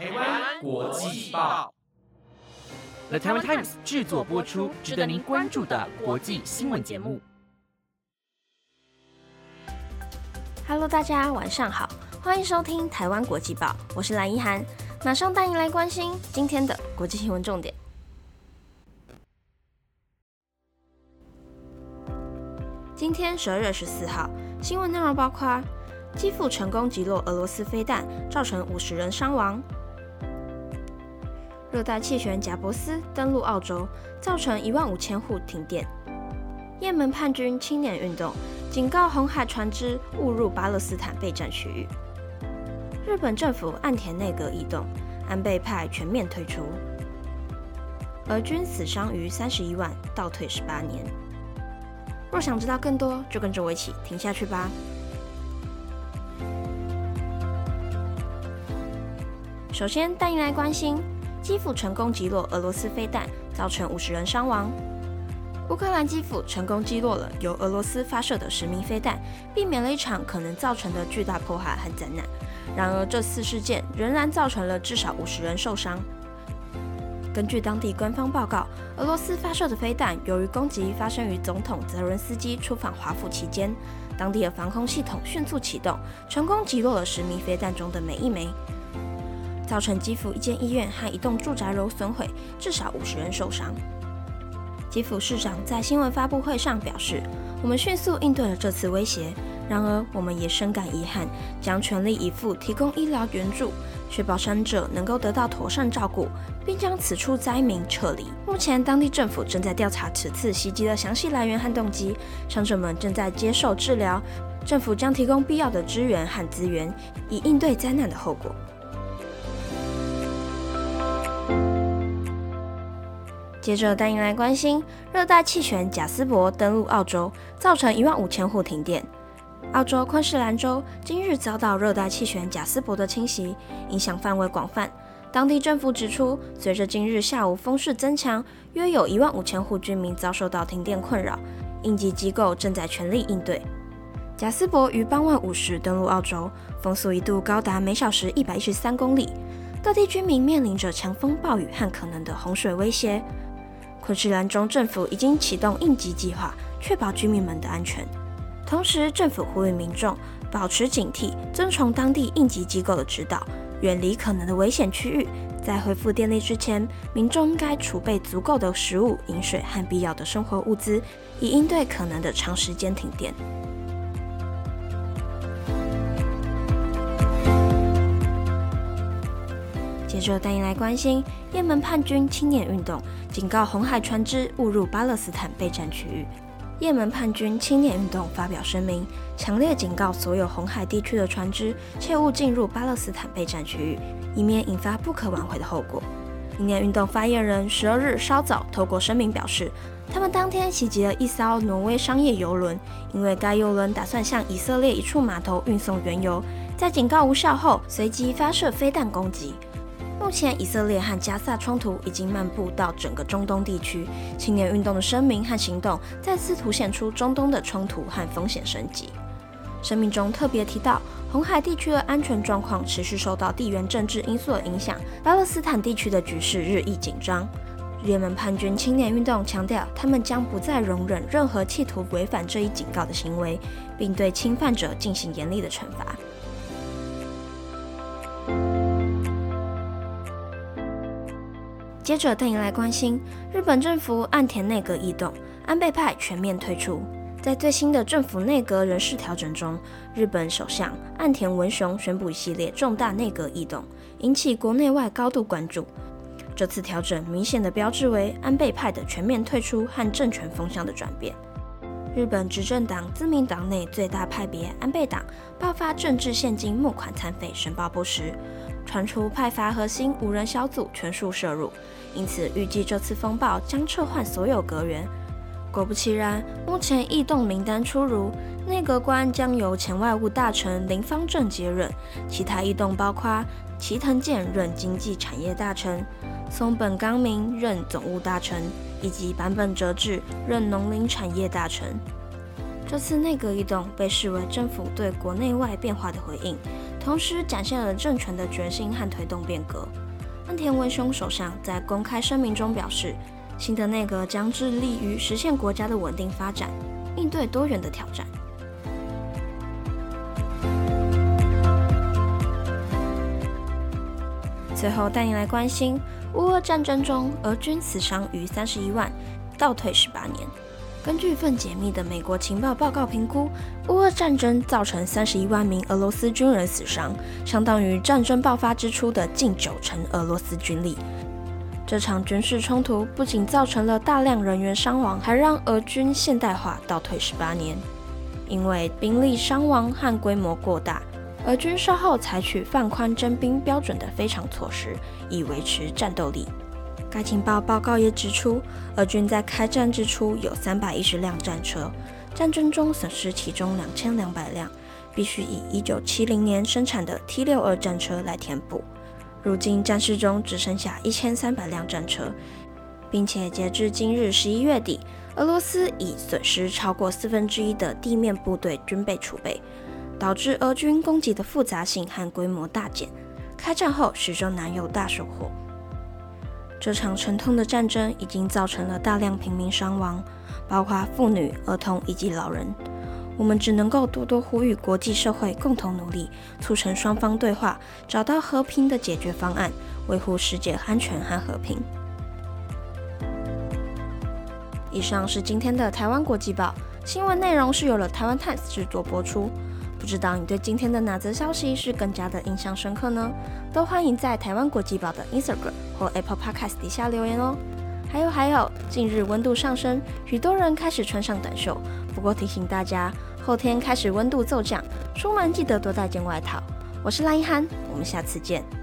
台湾国际报，The Taiwan Times 制作播出，值得您关注的国际新闻节目。Hello，大家晚上好，欢迎收听台湾国际报，我是蓝依涵，马上带您来关心今天的国际新闻重点。今天十二月十四号，新闻内容包括：基辅成功击落俄罗斯飞弹，造成五十人伤亡；热带气旋贾伯斯登陆澳洲，造成一万五千户停电；也门叛军青年运动警告红海船只误入巴勒斯坦备战区域；日本政府岸田内阁异动，安倍派全面退出；俄军死伤逾三十一万，倒退十八年。若想知道更多，就跟着我一起听下去吧。首先带您来关心，基辅成功击落俄罗斯飞弹，造成五十人伤亡。乌克兰基辅成功击落了由俄罗斯发射的十名飞弹，避免了一场可能造成的巨大破坏和灾难。然而，这次事件仍然造成了至少五十人受伤。根据当地官方报告，俄罗斯发射的飞弹由于攻击发生于总统泽伦斯基出访华府期间，当地的防空系统迅速启动，成功击落了十枚飞弹中的每一枚，造成基辅一间医院和一栋住宅楼损毁，至少五十人受伤。基辅市长在新闻发布会上表示：“我们迅速应对了这次威胁，然而我们也深感遗憾，将全力以赴提供医疗援助。”确保伤者能够得到妥善照顾，并将此处灾民撤离。目前，当地政府正在调查此次袭击的详细来源和动机。伤者们正在接受治疗，政府将提供必要的支援和资源，以应对灾难的后果。接着带您来关心热带气旋贾斯伯登陆澳洲，造成一万五千户停电。澳洲昆士兰州今日遭到热带气旋贾斯伯的侵袭，影响范围广泛。当地政府指出，随着今日下午风势增强，约有一万五千户居民遭受到停电困扰，应急机构正在全力应对。贾斯伯于傍晚五时登陆澳洲，风速一度高达每小时一百一十三公里，各地居民面临着强风暴雨和可能的洪水威胁。昆士兰州政府已经启动应急计划，确保居民们的安全。同时，政府呼吁民众保持警惕，遵从当地应急机构的指导，远离可能的危险区域。在恢复电力之前，民众应该储备足够的食物、饮水和必要的生活物资，以应对可能的长时间停电。接着带您来关心，也门叛军青年运动警告红海船只误入巴勒斯坦备战区域。也门叛军青年运动发表声明，强烈警告所有红海地区的船只切勿进入巴勒斯坦备战区域，以免引发不可挽回的后果。青年运动发言人十二日稍早透过声明表示，他们当天袭击了一艘挪威商业游轮，因为该游轮打算向以色列一处码头运送原油，在警告无效后，随即发射飞弹攻击。目前，以色列和加萨冲突已经漫步到整个中东地区。青年运动的声明和行动再次凸显出中东的冲突和风险升级。声明中特别提到，红海地区的安全状况持续受到地缘政治因素的影响，巴勒斯坦地区的局势日益紧张。也门叛军青年运动强调，他们将不再容忍任何企图违反这一警告的行为，并对侵犯者进行严厉的惩罚。接着带您来关心日本政府岸田内阁异动，安倍派全面退出。在最新的政府内阁人事调整中，日本首相岸田文雄宣布一系列重大内阁异动，引起国内外高度关注。这次调整明显的标志为安倍派的全面退出和政权风向的转变。日本执政党自民党内最大派别安倍党爆发政治现金募款残废申报不实，传出派阀核心五人小组全数涉入。因此，预计这次风暴将撤换所有阁员。果不其然，目前异动名单出炉，内阁官将由前外务大臣林方正接任，其他异动包括齐藤健任经济产业大臣，松本刚明任总务大臣，以及版本哲志任农林产业大臣。这次内阁异动被视为政府对国内外变化的回应，同时展现了政权的决心和推动变革。安田文雄首相在公开声明中表示，新的内阁将致力于实现国家的稳定发展，应对多元的挑战。最后带你来关心乌俄战争中，俄军死伤逾三十一万，倒退十八年。根据一份解密的美国情报报告评估，乌俄战争造成三十一万名俄罗斯军人死伤，相当于战争爆发之初的近九成俄罗斯军力。这场军事冲突不仅造成了大量人员伤亡，还让俄军现代化倒退十八年。因为兵力伤亡和规模过大。俄军稍后采取放宽征兵标准的非常措施，以维持战斗力。该情报报告也指出，俄军在开战之初有三百一十辆战车，战争中损失其中两千两百辆，必须以一九七零年生产的 T 六二战车来填补。如今战事中只剩下一千三百辆战车，并且截至今日十一月底，俄罗斯已损失超过四分之一的地面部队军备储备。导致俄军攻击的复杂性和规模大减，开战后始终难有大收获。这场沉痛的战争已经造成了大量平民伤亡，包括妇女、儿童以及老人。我们只能够多多呼吁国际社会共同努力，促成双方对话，找到和平的解决方案，维护世界安全和和平。以上是今天的台湾国际报新闻内容，是由了台湾 Times 制作播出。不知道你对今天的哪则消息是更加的印象深刻呢？都欢迎在台湾国际报的 Instagram 或 Apple Podcast 底下留言哦。还有还有，近日温度上升，许多人开始穿上短袖。不过提醒大家，后天开始温度骤降，出门记得多带件外套。我是赖一涵，我们下次见。